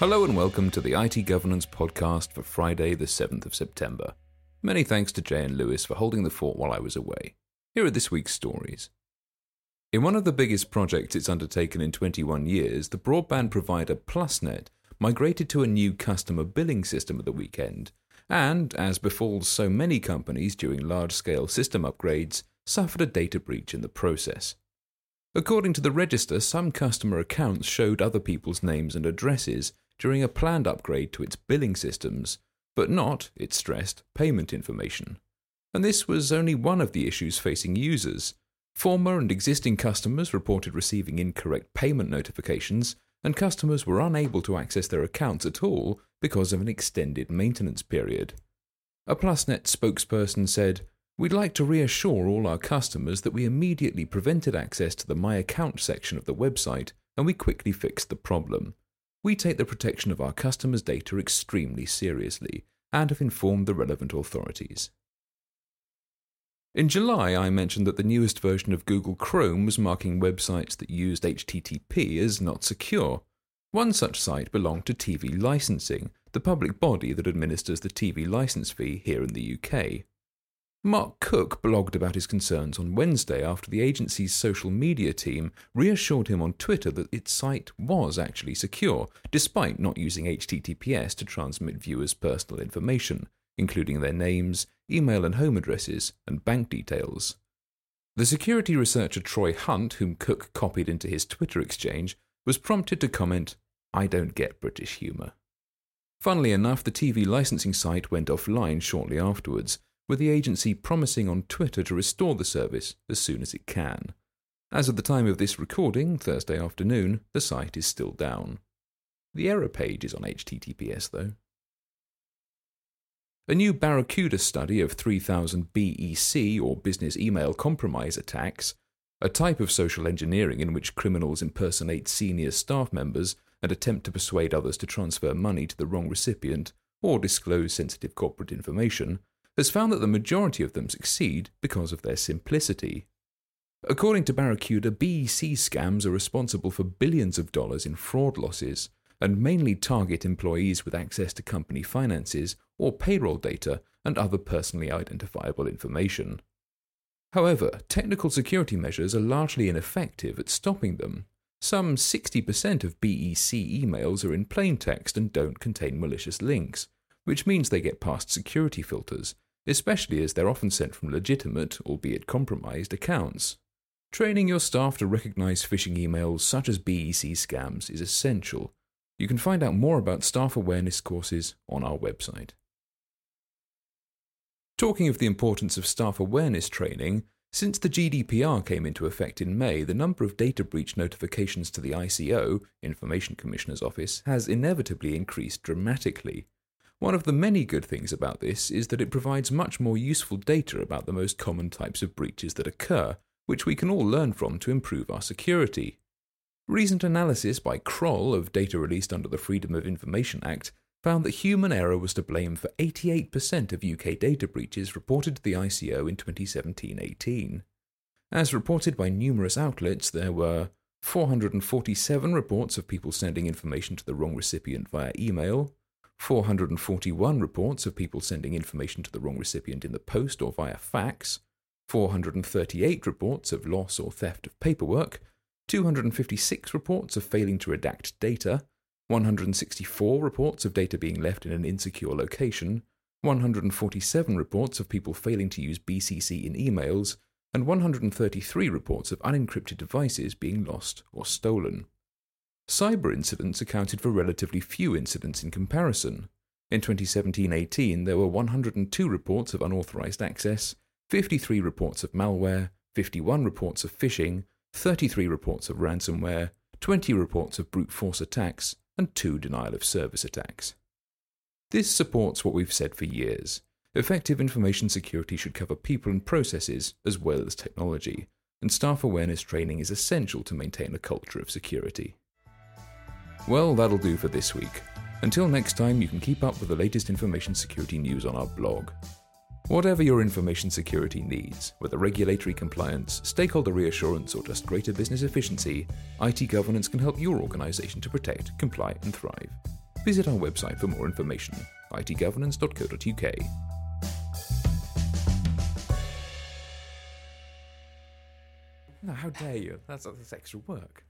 Hello and welcome to the IT Governance Podcast for Friday, the 7th of September. Many thanks to Jay and Lewis for holding the fort while I was away. Here are this week's stories. In one of the biggest projects it's undertaken in 21 years, the broadband provider PlusNet migrated to a new customer billing system at the weekend, and, as befalls so many companies during large scale system upgrades, suffered a data breach in the process. According to the register, some customer accounts showed other people's names and addresses, during a planned upgrade to its billing systems, but not, it stressed, payment information. And this was only one of the issues facing users. Former and existing customers reported receiving incorrect payment notifications, and customers were unable to access their accounts at all because of an extended maintenance period. A PlusNet spokesperson said, We'd like to reassure all our customers that we immediately prevented access to the My Account section of the website and we quickly fixed the problem. We take the protection of our customers' data extremely seriously and have informed the relevant authorities. In July, I mentioned that the newest version of Google Chrome was marking websites that used HTTP as not secure. One such site belonged to TV Licensing, the public body that administers the TV license fee here in the UK. Mark Cook blogged about his concerns on Wednesday after the agency's social media team reassured him on Twitter that its site was actually secure, despite not using HTTPS to transmit viewers' personal information, including their names, email and home addresses, and bank details. The security researcher Troy Hunt, whom Cook copied into his Twitter exchange, was prompted to comment, I don't get British humour. Funnily enough, the TV licensing site went offline shortly afterwards with the agency promising on Twitter to restore the service as soon as it can. As of the time of this recording, Thursday afternoon, the site is still down. The error page is on HTTPS, though. A new Barracuda study of 3,000 BEC, or business email compromise attacks, a type of social engineering in which criminals impersonate senior staff members and attempt to persuade others to transfer money to the wrong recipient or disclose sensitive corporate information, has found that the majority of them succeed because of their simplicity. According to Barracuda, BEC scams are responsible for billions of dollars in fraud losses and mainly target employees with access to company finances or payroll data and other personally identifiable information. However, technical security measures are largely ineffective at stopping them. Some 60% of BEC emails are in plain text and don't contain malicious links, which means they get past security filters, especially as they're often sent from legitimate, albeit compromised, accounts. Training your staff to recognize phishing emails such as BEC scams is essential. You can find out more about staff awareness courses on our website. Talking of the importance of staff awareness training, since the GDPR came into effect in May, the number of data breach notifications to the ICO, Information Commissioner's Office, has inevitably increased dramatically. One of the many good things about this is that it provides much more useful data about the most common types of breaches that occur, which we can all learn from to improve our security. Recent analysis by Kroll of data released under the Freedom of Information Act found that human error was to blame for 88% of UK data breaches reported to the ICO in 2017 18. As reported by numerous outlets, there were 447 reports of people sending information to the wrong recipient via email, 441 reports of people sending information to the wrong recipient in the post or via fax, 438 reports of loss or theft of paperwork, 256 reports of failing to redact data, 164 reports of data being left in an insecure location, 147 reports of people failing to use BCC in emails, and 133 reports of unencrypted devices being lost or stolen. Cyber incidents accounted for relatively few incidents in comparison. In 2017 18, there were 102 reports of unauthorized access, 53 reports of malware, 51 reports of phishing, 33 reports of ransomware, 20 reports of brute force attacks, and 2 denial of service attacks. This supports what we've said for years. Effective information security should cover people and processes as well as technology, and staff awareness training is essential to maintain a culture of security. Well, that'll do for this week. Until next time, you can keep up with the latest information security news on our blog. Whatever your information security needs, whether regulatory compliance, stakeholder reassurance, or just greater business efficiency, IT governance can help your organization to protect, comply, and thrive. Visit our website for more information itgovernance.co.uk. No, how dare you? That's, that's extra work.